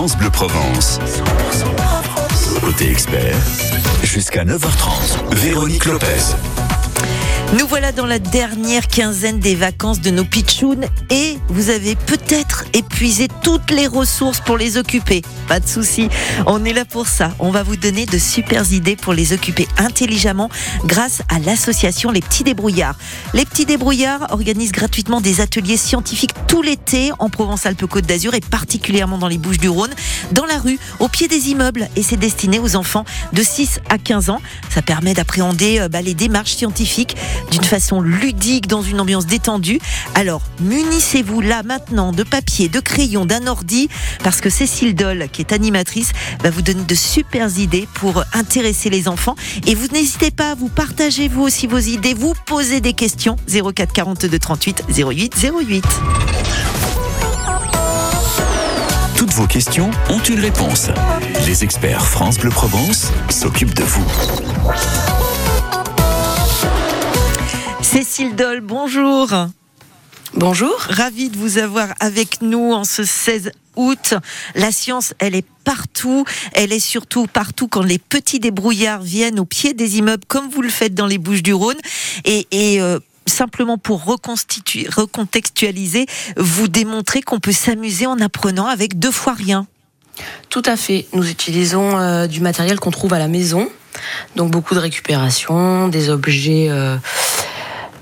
France Bleu Provence. Côté expert, jusqu'à 9h30, Véronique Lopez. Nous voilà dans la dernière quinzaine des vacances de nos pitchouns et vous avez peut-être épuisé toutes les ressources pour les occuper. Pas de souci, on est là pour ça. On va vous donner de super idées pour les occuper intelligemment grâce à l'association Les Petits Débrouillards. Les Petits Débrouillards organisent gratuitement des ateliers scientifiques tout l'été en Provence-Alpes-Côte d'Azur et particulièrement dans les Bouches-du-Rhône, dans la rue, au pied des immeubles et c'est destiné aux enfants de 6 à 15 ans. Ça permet d'appréhender euh, bah, les démarches scientifiques d'une façon ludique, dans une ambiance détendue. Alors, munissez-vous là maintenant de papier, de crayon, d'un ordi, parce que Cécile Doll, qui est animatrice, va vous donner de super idées pour intéresser les enfants. Et vous n'hésitez pas vous partager vous aussi vos idées, vous poser des questions. 04 42 38 08 08. Toutes vos questions ont une réponse. Les experts France Bleu Provence s'occupent de vous. Cécile Doll, bonjour. Bonjour. Ravi de vous avoir avec nous en ce 16 août. La science, elle est partout. Elle est surtout partout quand les petits débrouillards viennent au pied des immeubles, comme vous le faites dans les Bouches du Rhône. Et, et euh, simplement pour reconstituer, recontextualiser, vous démontrez qu'on peut s'amuser en apprenant avec deux fois rien. Tout à fait. Nous utilisons euh, du matériel qu'on trouve à la maison. Donc beaucoup de récupération, des objets euh,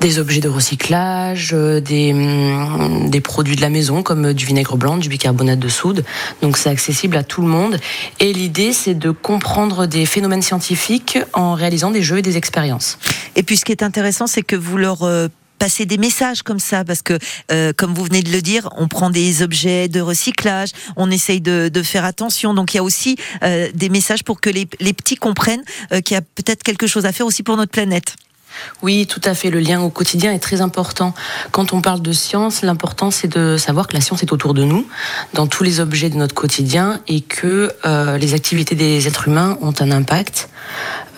des objets de recyclage, euh, des, hum, des produits de la maison comme du vinaigre blanc, du bicarbonate de soude. Donc c'est accessible à tout le monde. Et l'idée, c'est de comprendre des phénomènes scientifiques en réalisant des jeux et des expériences. Et puis ce qui est intéressant, c'est que vous leur euh, passez des messages comme ça parce que euh, comme vous venez de le dire on prend des objets de recyclage on essaye de, de faire attention donc il y a aussi euh, des messages pour que les, les petits comprennent euh, qu'il y a peut-être quelque chose à faire aussi pour notre planète Oui, tout à fait. Le lien au quotidien est très important. Quand on parle de science, l'important c'est de savoir que la science est autour de nous, dans tous les objets de notre quotidien, et que euh, les activités des êtres humains ont un impact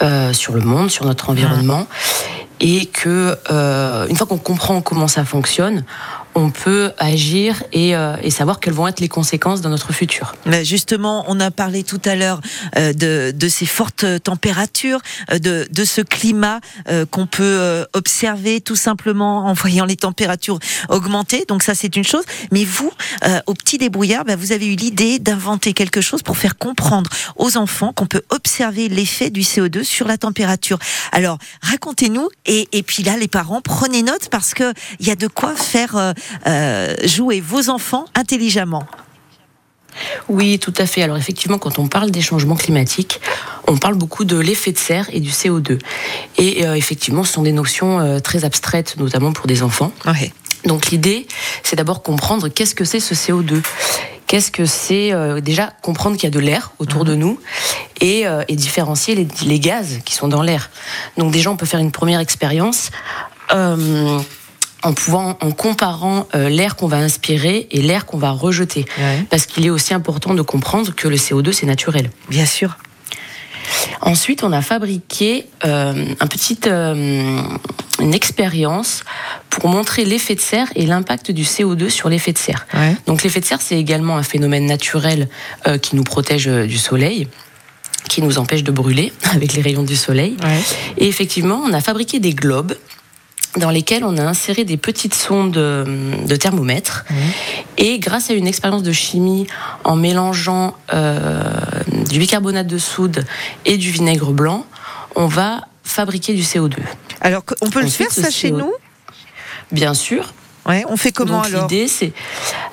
euh, sur le monde, sur notre environnement, et que euh, une fois qu'on comprend comment ça fonctionne, on peut agir et, euh, et savoir quelles vont être les conséquences dans notre futur. Ben, Justement, on a parlé tout à l'heure euh, de, de ces fortes températures, euh, de, de ce climat euh, qu'on peut euh, observer tout simplement en voyant les températures augmenter. Donc ça, c'est une chose. Mais vous, euh, au petit débrouillard, ben, vous avez eu l'idée d'inventer quelque chose pour faire comprendre aux enfants qu'on peut observer l'effet du CO2 sur la température. Alors, racontez-nous. Et, et puis là, les parents, prenez note parce que il y a de quoi faire euh, jouer vos enfants intelligemment. Oui, tout à fait. Alors effectivement, quand on parle des changements climatiques, on parle beaucoup de l'effet de serre et du CO2. Et euh, effectivement, ce sont des notions euh, très abstraites, notamment pour des enfants. Donc l'idée, c'est d'abord comprendre qu'est-ce que c'est ce CO2. Qu'est-ce que c'est euh, déjà comprendre qu'il y a de l'air autour de nous et, et différencier les, les gaz qui sont dans l'air. Donc déjà, on peut faire une première expérience. En pouvant, en comparant euh, l'air qu'on va inspirer et l'air qu'on va rejeter, Ouais. parce qu'il est aussi important de comprendre que le CO2 c'est naturel. Bien sûr. Ensuite, on a fabriqué euh, un petit, euh, une expérience pour montrer l'effet de serre et l'impact du CO2 sur l'effet de serre. Ouais. Donc l'effet de serre, c'est également un phénomène naturel euh, qui nous protège euh, du soleil qui nous empêche de brûler avec les rayons du soleil. Ouais. Et effectivement, on a fabriqué des globes dans lesquels on a inséré des petites sondes de thermomètre. Et grâce à une expérience de chimie, en mélangeant euh, du bicarbonate de soude et du vinaigre blanc, on va fabriquer du CO2. Alors, on peut le faire ça chez CO2. nous? Bien sûr. Ouais. On fait comment Donc alors? l'idée, c'est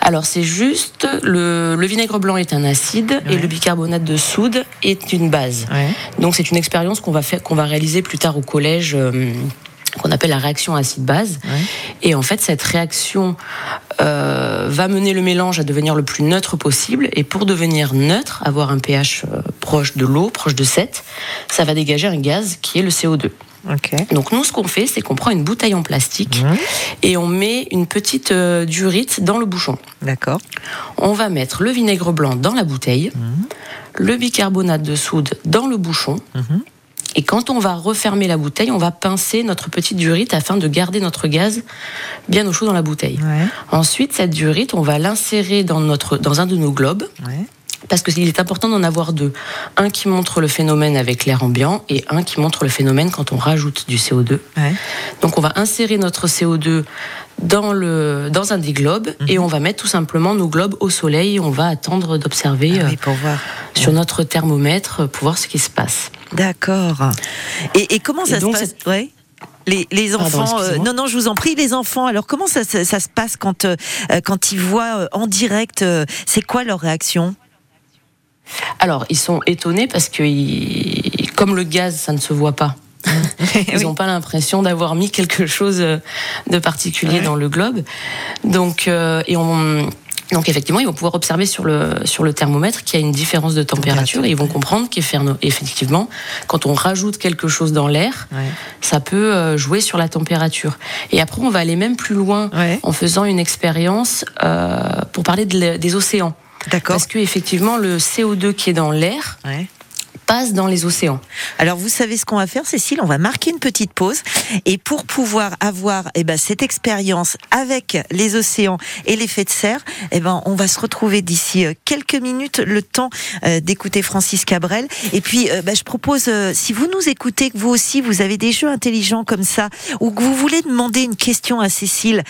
alors c'est juste le, le vinaigre blanc est un acide Ouais. et le bicarbonate de soude est une base. Ouais. Donc c'est une expérience qu'on va faire, qu'on va réaliser plus tard au collège. euh, qu'on appelle la réaction acide-base. Ouais. Et en fait, cette réaction euh, va mener le mélange à devenir le plus neutre possible. Et pour devenir neutre, avoir un pH euh, proche de l'eau, proche de 7, ça va dégager un gaz qui est le CO2. Ok. Donc nous, ce qu'on fait, c'est qu'on prend une bouteille en plastique et on met une petite euh, durite dans le bouchon. D'accord. On va mettre le vinaigre blanc dans la bouteille, Mhm. le bicarbonate de soude dans le bouchon. Mhm. Et quand on va refermer la bouteille, on va pincer notre petite durite afin de garder notre gaz bien au chaud dans la bouteille. Ouais. Ensuite, cette durite, on va l'insérer dans, notre, dans un de nos globes Ouais. parce qu'il est important d'en avoir deux. Un qui montre le phénomène avec l'air ambiant et un qui montre le phénomène quand on rajoute du CO2. Donc on va insérer notre CO2 dans, le, dans un des globes mhm. et on va mettre tout simplement nos globes au soleil on va attendre d'observer ah pour voir. Euh, sur notre thermomètre pour voir ce qui se passe. D'accord. Et, comment ça se passe les, enfants, euh, non, non, je vous en prie, les enfants. Alors, comment ça, se passe quand, euh, quand ils voient en direct C'est quoi leur réaction? Alors, ils sont étonnés parce que, comme le gaz, ça ne se voit pas. Ils n'ont pas l'impression d'avoir mis quelque chose de particulier dans le globe. Donc, euh, et on, donc effectivement, ils vont pouvoir observer sur le, sur le thermomètre qu'il y a une différence de température et ils vont comprendre qu'effectivement, quand on rajoute quelque chose dans l'air, ça peut euh, jouer sur la température. Et après, on va aller même plus loin en faisant une expérience euh, pour parler des océans. Parce que effectivement, le CO2 qui est dans l'air, passe dans les océans. Alors vous savez ce qu'on va faire, Cécile? On va marquer une petite pause et pour pouvoir avoir eh ben, cette expérience avec les océans et l'effet de serre, eh ben, on va se retrouver d'ici euh, quelques minutes, le temps euh, d'écouter Francis Cabrel. Et puis ben, je propose, si vous nous écoutez, que vous aussi vous avez des jeux intelligents comme ça, ou que vous voulez demander une question à Cécile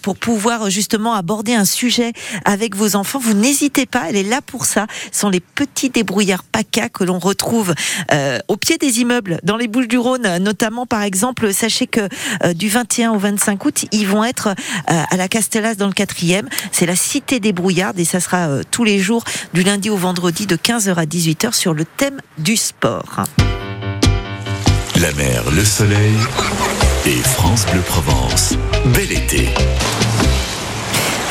pour pouvoir justement aborder un sujet avec vos enfants, vous n'hésitez pas, elle est là pour ça. Ce sont les petits débrouillards PACA que l'on retrouve trouve euh, au pied des immeubles dans les Bouches du Rhône, notamment par exemple. Sachez que euh, du 21 au 25 août, ils vont être euh, à la Castellas dans le 4e. C'est la cité des brouillards et ça sera tous les jours du lundi au vendredi de 15h à 18h sur le thème du sport. La mer, le soleil et France Bleu Provence. Bel été.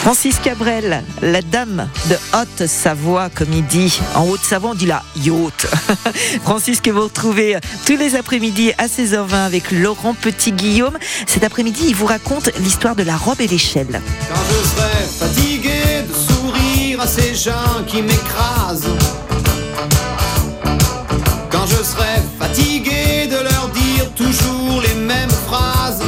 Francis Cabrel, la dame de Haute-Savoie, comme il dit. En Haute-Savoie, on dit la yacht. Francis, que vous retrouvez tous les après-midi à 16h20 avec Laurent Petit-Guillaume. Cet après-midi, il vous raconte l'histoire de la robe et l'échelle. Quand je serai fatigué de sourire à ces gens qui m'écrasent, quand je serai fatigué de leur dire toujours les mêmes phrases,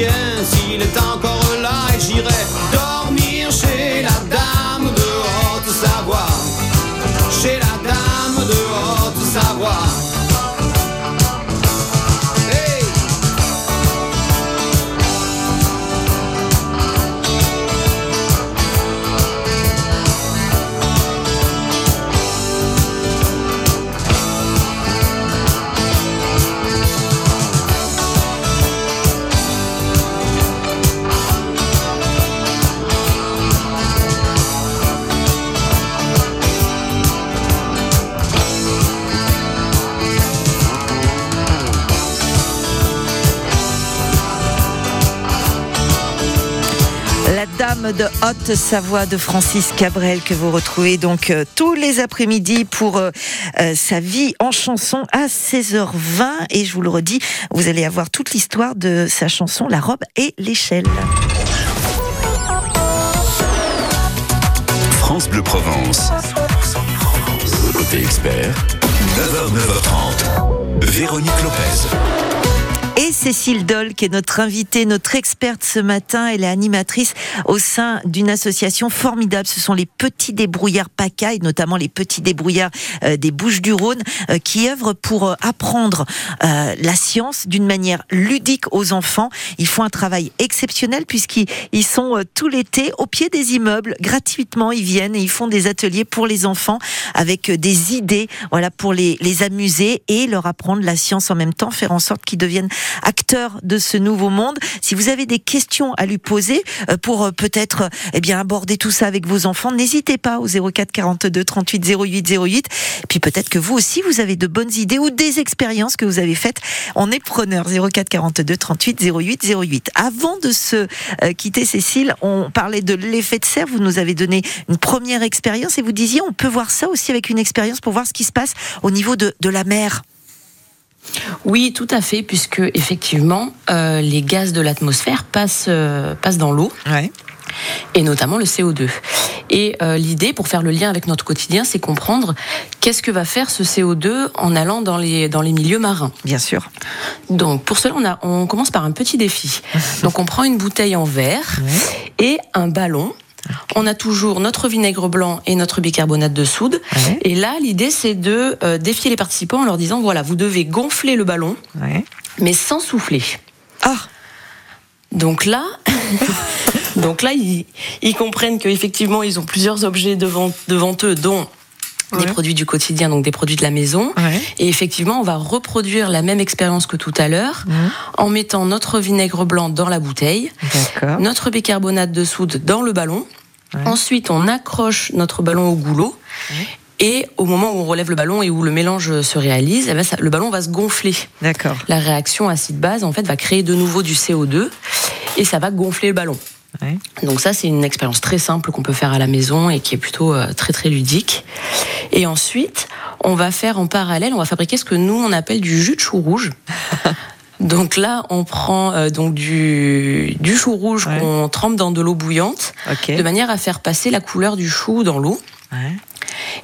chien s'il est encore de Haute-Savoie de Francis Cabrel que vous retrouvez donc euh, tous les après-midi pour euh, euh, sa vie en chanson à 16h20 et je vous le redis, vous allez avoir toute l'histoire de sa chanson La robe et l'échelle. France Bleu Provence. Côté expert, 9h, 9h30. Véronique Lopez. Et Cécile Doll, qui est notre invitée, notre experte ce matin, elle est animatrice au sein d'une association formidable. Ce sont les petits débrouillards PACA, et notamment les petits débrouillards euh, des Bouches-du-Rhône, euh, qui œuvrent pour euh, apprendre la science d'une manière ludique aux enfants. Ils font un travail exceptionnel puisqu'ils ils sont tout l'été au pied des immeubles, gratuitement. Ils viennent et ils font des ateliers pour les enfants avec des idées, voilà, pour les amuser et leur apprendre la science en même temps, faire en sorte qu'ils deviennent acteur de ce nouveau monde. Si vous avez des questions à lui poser euh, pour euh, peut-être euh, eh bien aborder tout ça avec vos enfants, n'hésitez pas au 04 42 38 08 08. Et puis peut-être que vous aussi vous avez de bonnes idées ou des expériences que vous avez faites. On est preneur 04 42 38 08 08. Avant de se quitter Cécile, on parlait de l'effet de serre, vous nous avez donné une première expérience et vous disiez on peut voir ça aussi avec une expérience pour voir ce qui se passe au niveau de, de la mer. Oui, tout à fait, puisque effectivement, euh, les gaz de l'atmosphère passent, euh, passent dans l'eau. Ouais. et notamment le CO2. Et euh, l'idée, pour faire le lien avec notre quotidien, c'est comprendre qu'est-ce que va faire ce CO2 en allant dans les, dans les milieux marins. Bien sûr. Donc pour cela, on, a, on commence par un petit défi. Donc on prend une bouteille en verre et un ballon. On a toujours notre vinaigre blanc et notre bicarbonate de soude. Ouais. Et là, l'idée, c'est de euh, défier les participants en leur disant, voilà, vous devez gonfler le ballon, Ouais. mais sans souffler. Ah, Donc là, donc là, ils, ils comprennent qu'effectivement, ils ont plusieurs objets devant, devant eux, dont des produits du quotidien, donc des produits de la maison. ouais. Et effectivement, on va reproduire la même expérience que tout à l'heure Mhm. en mettant notre vinaigre blanc dans la bouteille, notre bicarbonate de soude dans le ballon. Ouais. Ensuite, on accroche notre ballon au goulot. Et au moment où on relève le ballon et où le mélange se réalise, eh ben, ça- le ballon va se gonfler. D'accord. La réaction acide-base, en fait, va créer de nouveau du CO2 et ça va gonfler le ballon. Ouais. Donc ça, c'est une expérience très simple qu'on peut faire à la maison et qui est plutôt euh, très très ludique. Et ensuite, on va faire en parallèle, on va fabriquer ce que nous on appelle du jus de chou rouge. Donc là, on prend euh, donc du, du chou rouge Ouais. qu'on trempe dans de l'eau bouillante, de manière à faire passer la couleur du chou dans l'eau. Ouais.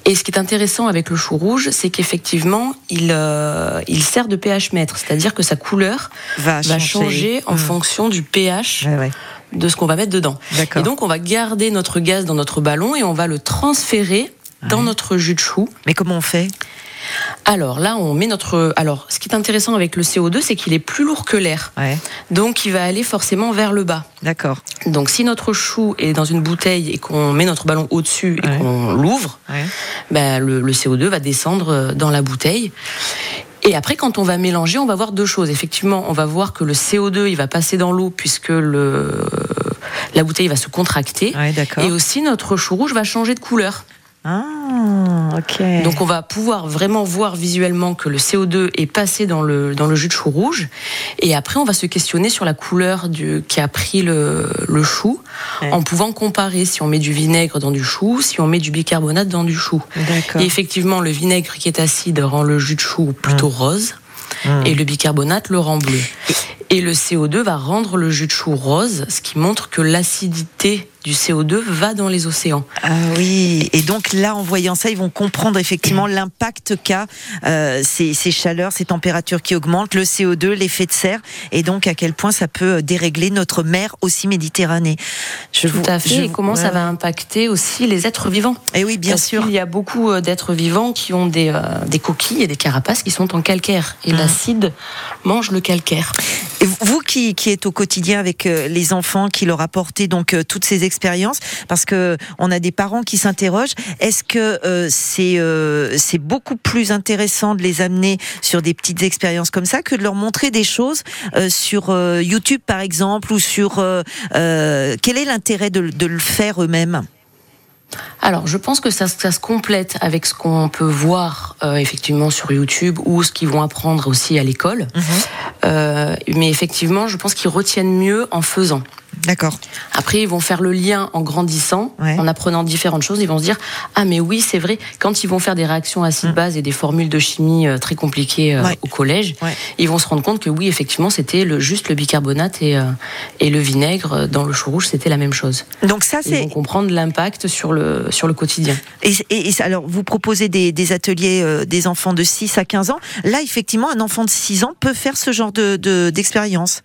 Et ce qui est intéressant avec le chou rouge, c'est qu'effectivement, il, euh, il sert de pH mètre, c'est-à-dire que sa couleur Va changer, va changer en Mhm. fonction du pH Ouais, de ce qu'on va mettre dedans. Et donc, on va garder notre gaz dans notre ballon et on va le transférer dans Ouais. notre jus de chou. Mais comment on fait? Alors là, on met notre. Alors, ce qui est intéressant avec le CO2, c'est qu'il est plus lourd que l'air. Ouais. Donc, il va aller forcément vers le bas. D'accord. Donc, si notre chou est dans une bouteille et qu'on met notre ballon au-dessus et Ouais. qu'on l'ouvre, Ouais. ben, le, le CO2 va descendre euh, dans la bouteille. Et après, quand on va mélanger, on va voir deux choses. Effectivement, on va voir que le CO2, il va passer dans l'eau puisque le, la bouteille va se contracter. Ouais. Et aussi, notre chou rouge va changer de couleur. Ah, ok. Donc, on va pouvoir vraiment voir visuellement que le CO2 est passé dans le, dans le jus de chou rouge. Et après, on va se questionner sur la couleur du, qui a pris le, le chou, Ouais. en pouvant comparer si on met du vinaigre dans du chou, si on met du bicarbonate dans du chou. Et effectivement, le vinaigre qui est acide rend le jus de chou plutôt rose Mmh. et le bicarbonate le rend bleu. Et le CO2 va rendre le jus de chou rose, ce qui montre que l'acidité du CO2 va dans les océans. Ah oui, et donc là, en voyant ça, ils vont comprendre effectivement l'impact qu'a euh, ces, ces chaleurs, ces températures qui augmentent, le CO2, l'effet de serre, et donc à quel point ça peut dérégler notre mer aussi Méditerranée. Je Tout vous- à fait. je- et comment ça va impacter aussi les êtres vivants? Eh oui, bien Parce sûr. qu'il y a beaucoup euh, d'êtres vivants qui ont des, euh, des coquilles et des carapaces qui sont en calcaire. Et Mhm. l'acide mange le calcaire. Vous qui, qui êtes au quotidien avec euh, les enfants, qui leur apportez donc euh, toutes ces expériences, parce que on a des parents qui s'interrogent, est-ce que euh, c'est c'est beaucoup plus intéressant de les amener sur des petites expériences comme ça que de leur montrer des choses sur YouTube par exemple ou sur quel est l'intérêt de, de le faire eux-mêmes? Alors, je pense que ça, ça se complète avec ce qu'on peut voir euh, effectivement sur YouTube ou ce qu'ils vont apprendre aussi à l'école. Euh, mais effectivement, je pense qu'ils retiennent mieux en faisant. D'accord. Après, ils vont faire le lien en grandissant, Ouais. en apprenant différentes choses. Ils vont se dire ah mais oui c'est vrai. Quand ils vont faire des réactions acide-base et des formules de chimie euh, très compliquées euh, Mm. Ouais. au collège, Ouais. ils vont se rendre compte que oui effectivement c'était le, juste le bicarbonate et, euh, et le vinaigre euh, dans le chou rouge c'était la même chose. Donc ça, Ils c'est vont comprendre l'impact sur le sur le quotidien. Et, et- et alors, vous proposez des, des ateliers euh, des enfants de 6 à 15 ans. Là, effectivement, un enfant de 6 ans peut faire ce genre de- de- d'expérience.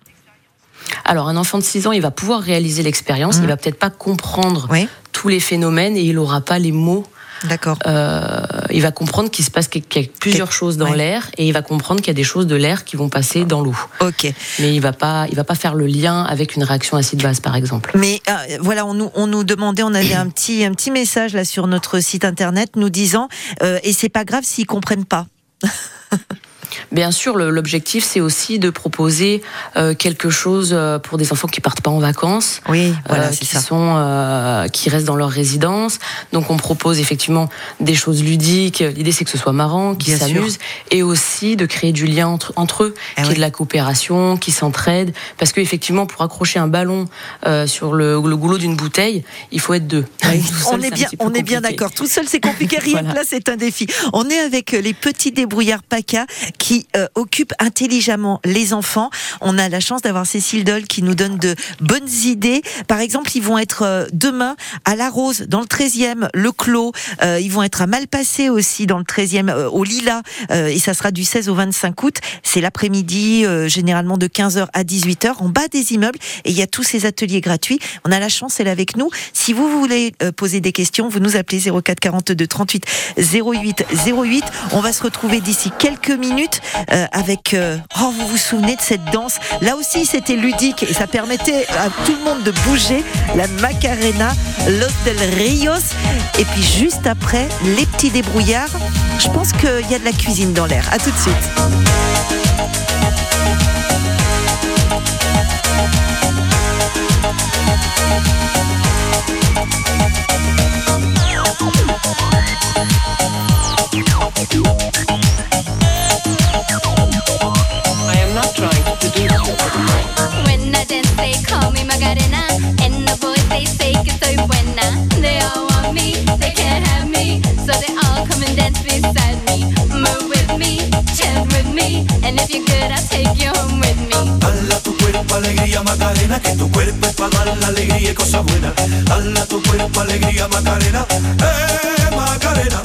Alors un enfant de 6 ans il va pouvoir réaliser l'expérience, Mhm. il va peut-être pas comprendre Oui, tous les phénomènes et il aura pas les mots d'accord. euh, il va comprendre qu'il se passe qu'il y a plusieurs choses dans ouais. l'air et il va comprendre qu'il y a des choses de l'air qui vont passer dans l'eau. Ok. Mais il va pas, il va pas faire le lien avec une réaction acide-base, par exemple. Mais euh, voilà, on nous, on nous demandait, on avait un petit, un petit message là sur notre site internet nous disant, euh, et c'est pas grave s'ils comprennent pas. Bien sûr, l'objectif c'est aussi de proposer euh, quelque chose euh, pour des enfants qui partent pas en vacances. Oui, voilà, euh, c'est qui ça. sont euh, qui restent dans leur résidence. Donc on propose effectivement des choses ludiques. L'idée c'est que ce soit marrant, qu'ils s'amusent et aussi de créer du lien entre, entre eux, Eh qu'il y oui. ait de la coopération, qu'ils s'entraident. Parce qu'effectivement pour accrocher un ballon euh, sur le, le goulot d'une bouteille, il faut être deux. Tout on seul, est bien, on est bien d'accord. Tout seul, c'est compliqué. Rien Voilà. là, c'est un défi. On est avec les petits débrouillards PACA qui euh, occupent intelligemment les enfants. On a la chance d'avoir Cécile Doll qui nous donne de bonnes idées. Par exemple, ils vont être euh, demain à La Rose, dans le 13e, le Clos. Euh, ils vont être à Malpassé aussi, dans le 13e, euh, au Lila. Euh, et ça sera du 16 au 25 août. C'est l'après-midi, euh, généralement de 15h à 18h, en bas des immeubles. Et il y a tous ces ateliers gratuits. On a la chance, elle est avec nous. Si vous voulez poser des questions, vous nous appelez 04 42 38 08 08. On va se retrouver d'ici quelques minutes euh, avec. euh, oh, vous vous souvenez de cette danse? Là aussi, c'était ludique et ça permettait à tout le monde de bouger. La Macarena, Los del Rios. Et puis juste après, les petits débrouillards. Je pense qu'il y a de la cuisine dans l'air. À tout de suite. I'll take you home with me. Dala tu cuerpo alegría Macarena, que tu cuerpo es para dar la alegría y cosas buenas. Dala tu cuerpo alegría Macarena, eh Macarena.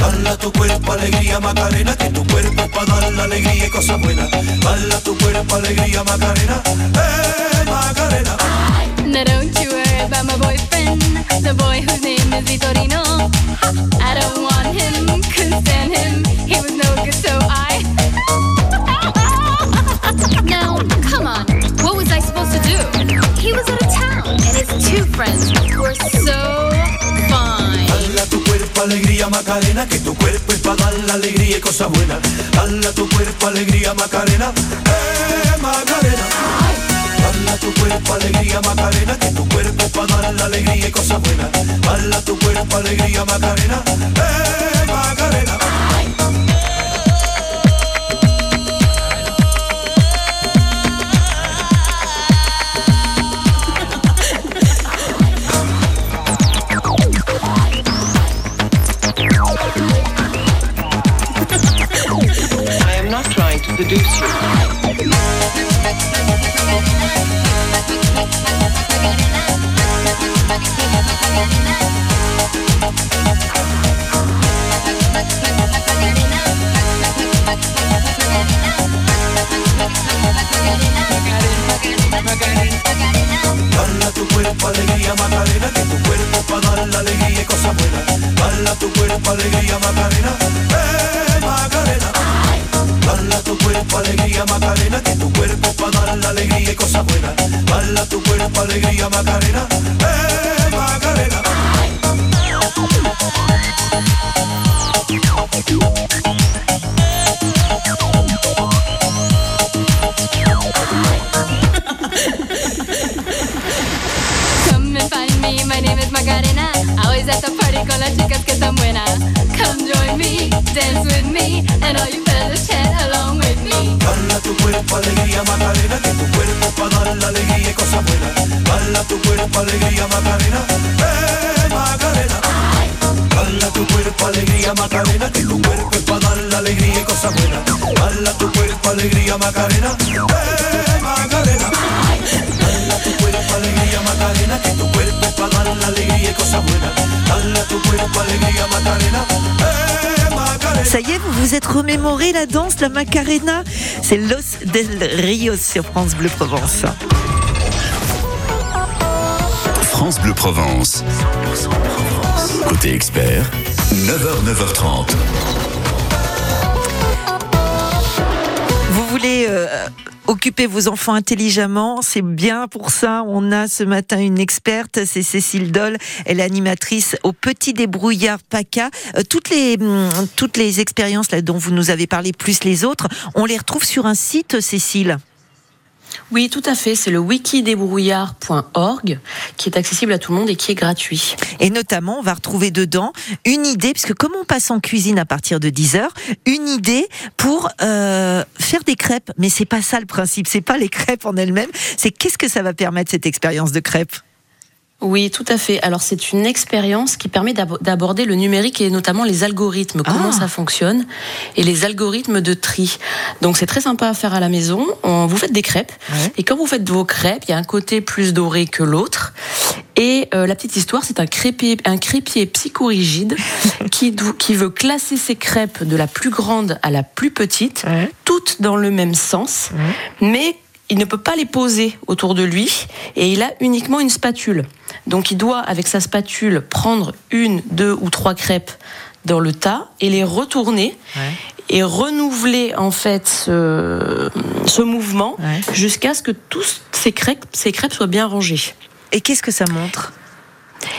Dala tu cuerpo alegría Macarena, que tu cuerpo es para dar la alegría y cosas buenas. Dala tu cuerpo alegría Macarena, eh Macarena. Now don't you worry about my boyfriend, the boy whose name is Vitorino. I don't want him, couldn't stand him. Alegría Macarena, eh Macarena. Dala tu cuerpo alegría Macarena, que tu cuerpo es para dar la alegría y cosas buenas. Dala tu cuerpo alegría Macarena, eh alegría Macarena, que tu cuerpo para dar la alegría y cosas buenas. Dala tu cuerpo alegría Macarena, eh Macarena. Dala tu cuerpo alegría Macarena, que tu cuerpo para dar la alegría y cosas buenas. Dala tu cuerpo alegría Macarena, eh and all you fellas chat along with me. Bala tu cuerpo, alegría, Macarena, que tu cuerpo para dar la alegría y cosas buenas. Bala tu cuerpo, alegría, Macarena, eh, Macarena. Bala tu cuerpo, alegría, Macarena, que tu cuerpo es para dar la alegría y cosas buenas. Bala tu cuerpo, alegría, Macarena, eh, Macarena. Bala tu cuerpo, alegría, Macarena, que tu cuerpo es para dar la alegría y cosas buenas. Bala tu cuerpo, alegría, Macarena, eh. Ça y est, vous vous êtes remémoré la danse, la Macarena C'est Los del Rios sur France Bleu Provence. France Bleu Provence. Côté expert, 9h, 9h30. Vous voulez euh, occuper vos enfants intelligemment, c'est bien pour ça. On a ce matin une experte, c'est Cécile Doll, elle est animatrice au Petit Débrouillard PACA. Euh, toutes les hum, toutes les expériences dont vous nous avez parlé, plus les autres, on les retrouve sur un site, Cécile? Oui, tout à fait. C'est le wikidébrouillard.org qui est accessible à tout le monde et qui est gratuit. Et notamment, on va retrouver dedans une idée, puisque comme on passe en cuisine à partir de 10 heures, une idée pour euh, faire des crêpes. Mais c'est pas ça le principe, c'est pas les crêpes en elles-mêmes, c'est qu'est-ce que ça va permettre cette expérience de crêpes? Oui, tout à fait. Alors c'est une expérience qui permet d'abo- d'aborder le numérique et notamment les algorithmes, comment Ah. ça fonctionne et les algorithmes de tri. Donc c'est très sympa à faire à la maison. On, vous faites des crêpes Ouais. et quand vous faites vos crêpes, il y a un côté plus doré que l'autre. Et euh, la petite histoire, c'est un crépier, un crépier psychorigide qui, qui veut classer ses crêpes de la plus grande à la plus petite, Ouais. toutes dans le même sens, mais il ne peut pas les poser autour de lui et il a uniquement une spatule. Donc il doit, avec sa spatule, prendre une, deux ou trois crêpes dans le tas et les retourner et renouveler en fait ce, ce mouvement Ouais. jusqu'à ce que tous ces crêpes, ces crêpes soient bien rangées. Et qu'est-ce que ça montre?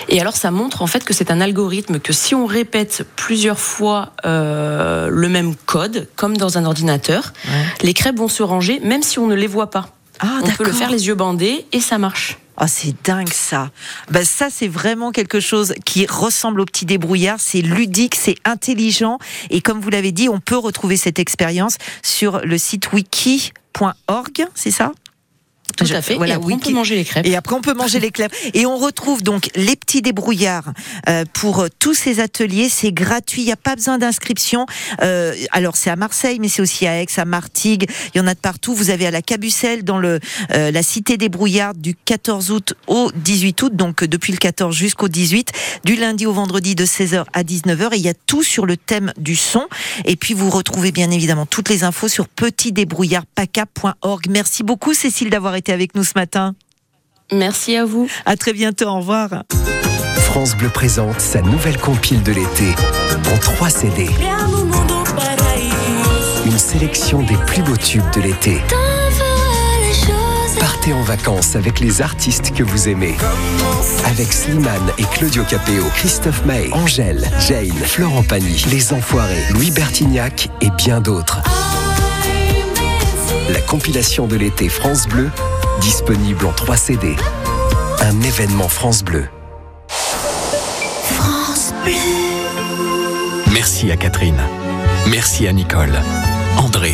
Et alors ça montre en fait que c'est un algorithme que si on répète plusieurs fois euh, le même code, comme dans un ordinateur, les crêpes vont se ranger même si on ne les voit pas. Ah, on peut le faire les yeux bandés et ça marche. Ah, c'est dingue ça. Ben, ça, c'est vraiment quelque chose qui ressemble au petit débrouillard. C'est ludique, c'est intelligent. Et comme vous l'avez dit, on peut retrouver cette expérience sur le site wiki.org, c'est ça? Tout à fait. voilà, et après, on peut manger les crêpes. Et après, on peut manger les crêpes. Et on retrouve donc les petits débrouillards euh, pour euh, tous ces ateliers. C'est gratuit, il n'y a pas besoin d'inscription. Euh, alors, c'est à Marseille, mais c'est aussi à Aix, à Martigues. Il y en a de partout. Vous avez à la Cabucelle, dans le, euh, la cité des brouillards, du 14 août au 18 août, donc euh, depuis le 14 jusqu'au 18, du lundi au vendredi de 16h à 19h. Et il y a tout sur le thème du son. Et puis, vous retrouvez bien évidemment toutes les infos sur petitdébrouillardpaca.org. Merci beaucoup, Cécile, d'avoir été avec nous ce matin. Merci à vous. À très bientôt, au revoir. France Bleu présente sa nouvelle compile de l'été en trois CD. Une sélection des plus beaux tubes de l'été. Partez en vacances avec les artistes que vous aimez. Avec Slimane et Claudio Capéo, Christophe Maé, Angèle, Jane, Florent Pagny, Les Enfoirés, Louis Bertignac et bien d'autres. La compilation de l'été France Bleu, disponible en 3 CD. Un événement France Bleu. Merci à Catherine. Merci à Nicole, André,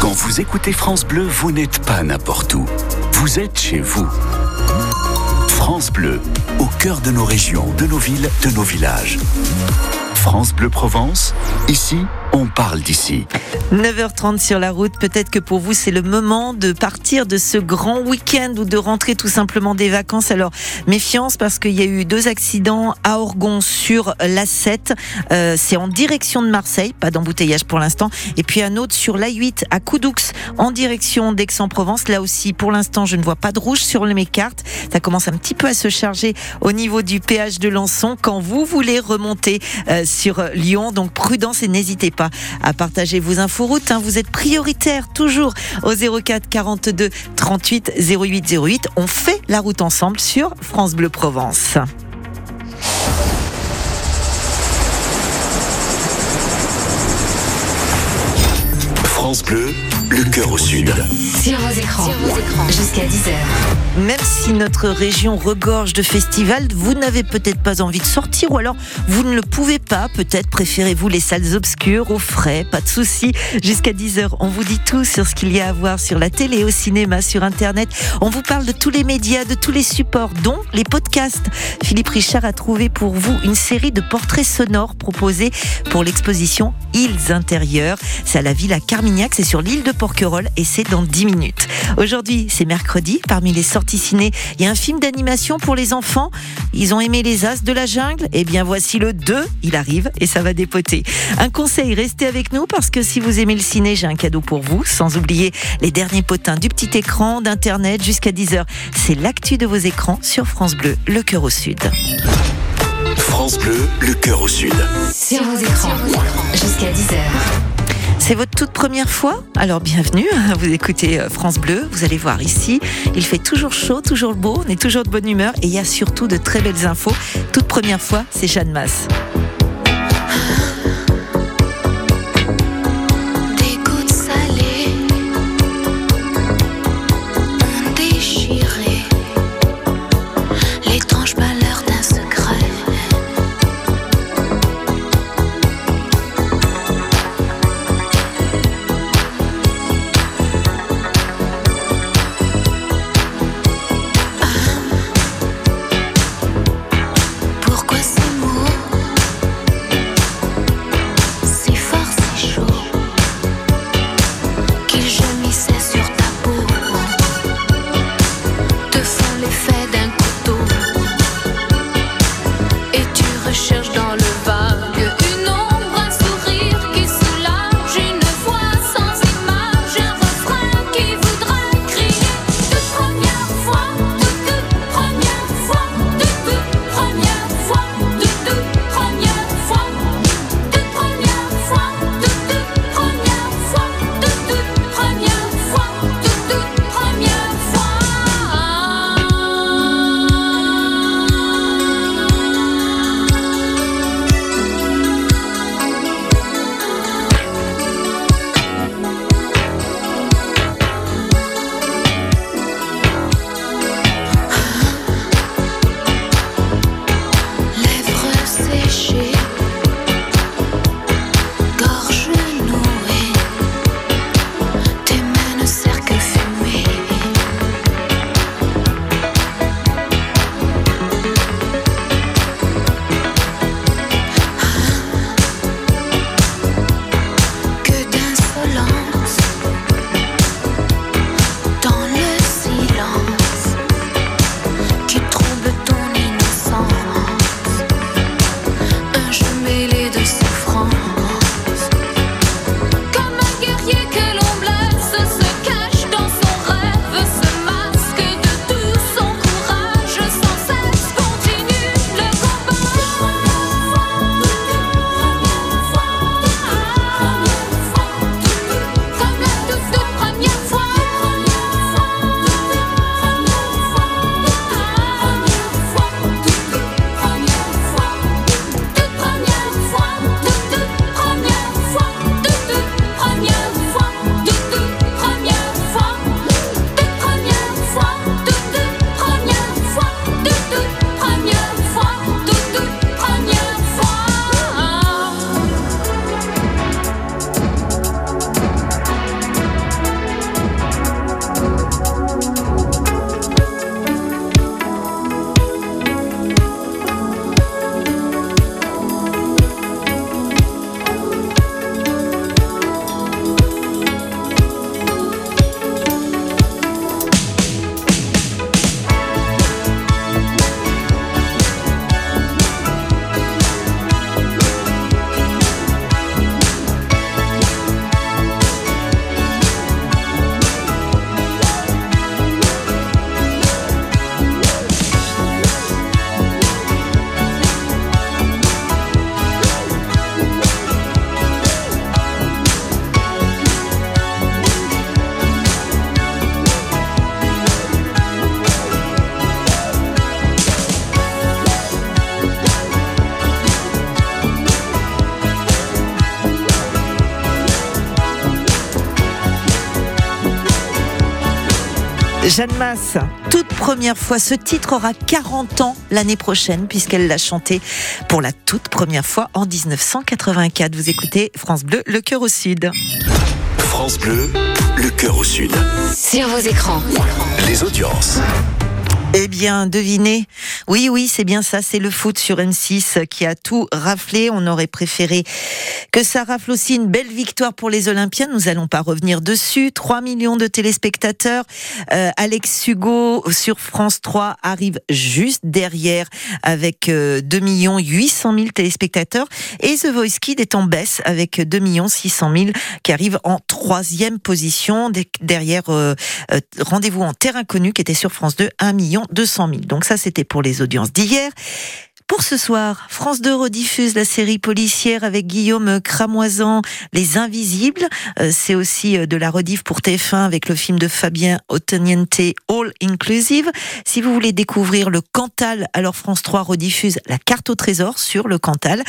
Quand vous écoutez France Bleu, vous n'êtes pas n'importe où. Vous êtes chez vous. France Bleu, au cœur de nos régions, de nos villes, de nos villages. France Bleu Provence, ici, on parle d'ici. 9h30 sur la route, peut-être que pour vous c'est le moment de partir de ce grand week-end ou de rentrer tout simplement des vacances. Alors méfiance parce qu'il y a eu deux accidents à Orgon sur l'A7. Euh, c'est en direction de Marseille, pas d'embouteillage pour l'instant. Et puis un autre sur l'A8 à Coudoux en direction d'Aix-en-Provence. Là aussi pour l'instant je ne vois pas de rouge sur mes cartes. Ça commence un petit peu à se charger au niveau du péage de Lançon quand vous voulez remonter euh, sur Lyon. Donc prudence et n'hésitez pas à partager vos inforoutes. Hein. Vous êtes prioritaire toujours au 04 42 38 08 08. On fait la route ensemble sur France Bleu Provence. France Bleu, le cœur au sud. Sur vos écrans, jusqu'à 10h. Même si notre région regorge de festivals, vous n'avez peut-être pas envie de sortir ou alors vous ne le pouvez pas. Peut-être préférez-vous les salles obscures, au frais, pas de souci. Jusqu'à 10h, on vous dit tout sur ce qu'il y a à voir sur la télé, au cinéma, sur Internet. On vous parle de tous les médias, de tous les supports, dont les podcasts. Philippe Richard a trouvé pour vous une série de portraits sonores proposés pour l'exposition Îles intérieures. C'est à la Villa Carmignac, c'est sur l'île de Et c'est dans 10 minutes. Aujourd'hui, c'est mercredi. Parmi les sorties ciné, il y a un film d'animation pour les enfants. Ils ont aimé les As de la jungle. Eh bien, voici le 2. Il arrive et ça va dépoter. Un conseil, restez avec nous parce que si vous aimez le ciné, j'ai un cadeau pour vous. Sans oublier les derniers potins du petit écran, d'internet jusqu'à 10h. C'est l'actu de vos écrans sur France Bleu, le cœur au sud. France Bleu, le cœur au sud. Sur vos écrans, jusqu'à 10h. C'est votre toute première fois Alors bienvenue, vous écoutez euh, France Bleu, vous allez voir ici, il fait toujours chaud, toujours beau, on est toujours de bonne humeur et il y a surtout de très belles infos. Toute première fois, c'est Jeanne Masse. Jeanne Masse, toute première fois, ce titre aura 40 ans l'année prochaine puisqu'elle l'a chanté pour la toute première fois en 1984. Vous écoutez France Bleu, le cœur au sud. France Bleu, le cœur au sud. Sur vos écrans. Les audiences. Eh bien, devinez. Oui, oui, c'est bien ça. C'est le foot sur M6 qui a tout raflé. On aurait préféré que ça rafle aussi une belle victoire pour les Olympiens. Nous allons pas revenir dessus. 3 millions de téléspectateurs. Euh, Alex Hugo sur France 3 arrive juste derrière avec euh, 2 millions 800 000 téléspectateurs. Et The Voice Kid est en baisse avec 2 millions 600 000 qui arrive en troisième position. Derrière euh, euh, Rendez-vous en terre inconnue qui était sur France 2, 1 million 200 000. Donc ça, c'était pour les audiences d'hier. Pour ce soir, France 2 rediffuse la série policière avec Guillaume Cramoisan, Les Invisibles. Euh, C'est aussi euh, de la rediff pour TF1 avec le film de Fabien Ottoniente, All Inclusive. Si vous voulez découvrir le Cantal, alors France 3 rediffuse La carte au trésor sur le Cantal.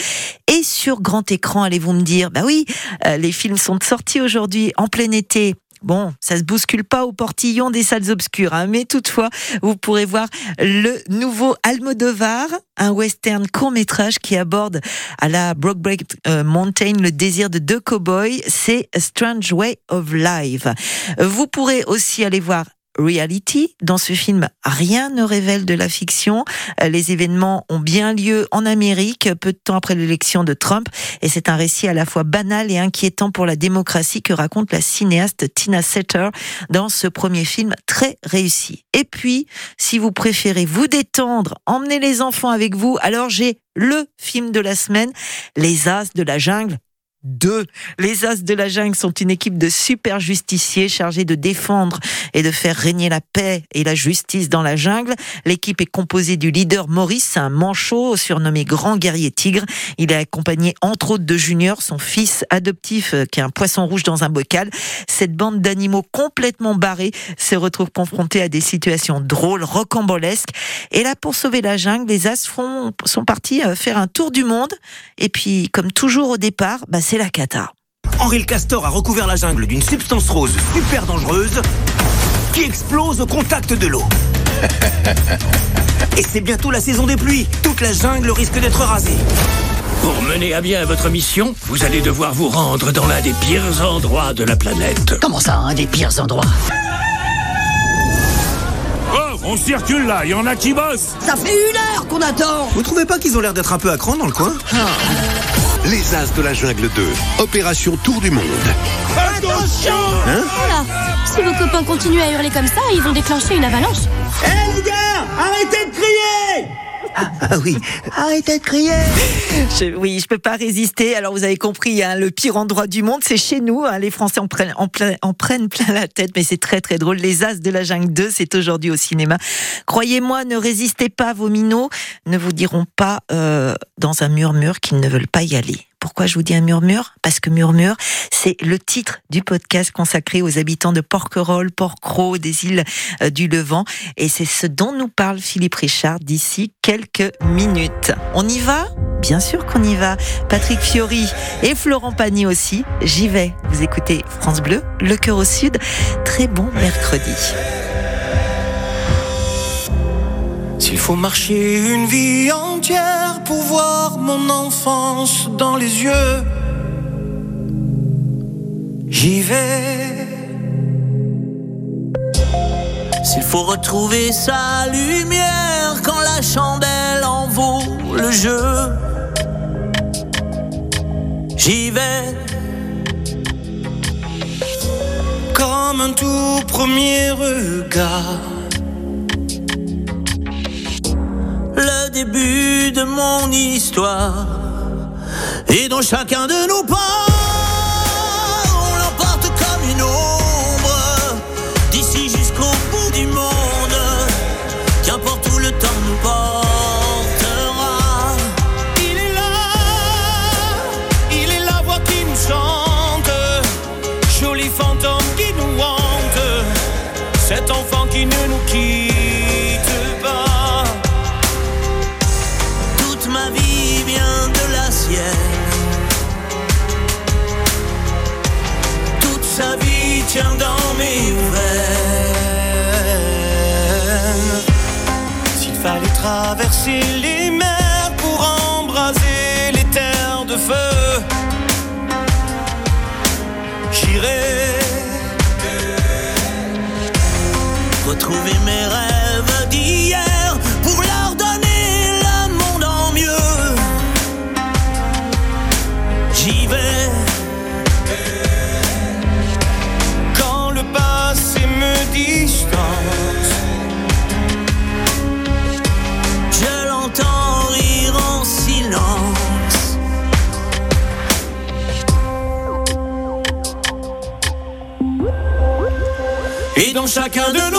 Et sur grand écran, allez-vous me dire, bah oui, euh, les films sont sortis aujourd'hui en plein été. Bon, ça se bouscule pas au portillon des salles obscures, hein, mais toutefois, vous pourrez voir le nouveau Almodovar, un western court métrage qui aborde à la Brokeback euh, Mountain le désir de deux cowboys. C'est Strange Way of Life. Vous pourrez aussi aller voir Reality. Dans ce film, rien ne révèle de la fiction. Euh, Les événements ont bien lieu en Amérique, peu de temps après l'élection de Trump, et c'est un récit à la fois banal et inquiétant pour la démocratie que raconte la cinéaste Tina Setter dans ce premier film très réussi. Et puis, si vous préférez vous détendre, emmenez les enfants avec vous, alors j'ai le film de la semaine, Les As de la jungle. 2. Les As de la jungle sont une équipe de super justiciers chargés de défendre et de faire régner la paix et la justice dans la jungle. L'équipe est composée du leader Maurice, un manchot surnommé Grand Guerrier Tigre. Il est accompagné entre autres de Junior, son fils adoptif euh, qui est un poisson rouge dans un bocal. Cette bande d'animaux complètement barrés se retrouve confrontée à des situations drôles, rocambolesques. Et là, pour sauver la jungle, les As font- sont partis euh, faire un tour du monde. Et puis, comme toujours au départ, bah, c'est la cata. Henri le Castor a recouvert la jungle d'une substance rose super dangereuse qui explose au contact de l'eau. Et c'est bientôt la saison des pluies. Toute la jungle risque d'être rasée. Pour mener à bien votre mission, vous allez devoir vous rendre dans l'un des pires endroits de la planète. Comment ça, un des pires endroits? Oh, on circule là, il y en a qui bossent Ça fait une heure qu'on attend Vous trouvez pas qu'ils ont l'air d'être un peu à cran dans le coin? Les As de la Jungle 2. Opération Tour du Monde. Attention Hein Voilà. Si vos copains continuent à hurler comme ça, ils vont déclencher une avalanche. Hé les gars Arrêtez de crier ah, oui, arrêtez de crier Je- oui, je peux pas résister. Alors vous avez compris, hein, le pire endroit du monde, c'est chez nous. hein. Les Français en prennent, en, plein- en prennent plein la tête, mais c'est très très drôle. Les As de la jungle 2, c'est aujourd'hui au cinéma. Croyez-moi, ne résistez pas, vos minots ne vous diront pas euh, dans un murmure qu'ils ne veulent pas y aller. Pourquoi je vous dis un murmure? Parce que murmure, c'est le titre du podcast consacré aux habitants de Porquerolles, Porquerolles, des îles euh, du Levant. Et c'est ce dont nous parle Philippe Richard d'ici quelques minutes. On y va? Bien sûr qu'on y va. Patrick Fiori et Florent Pagny aussi. J'y vais. Vous écoutez France Bleu, le cœur au sud. Très bon mercredi. Faut marcher une vie entière pour voir mon enfance dans les yeux, j'y vais. S'il faut retrouver sa lumière quand la chandelle en vaut le jeu, j'y vais. Comme un tout premier regard. Début de mon histoire. Et dans chacun de nos pas, on l'emporte comme une ombre. D'ici jusqu'au bout du monde, qu'importe où le temps nous portera. Il est là, il est la voix qui nous chante. Joli fantôme qui nous hante. Cet enfant qui ne nous quitte chacun de nos pas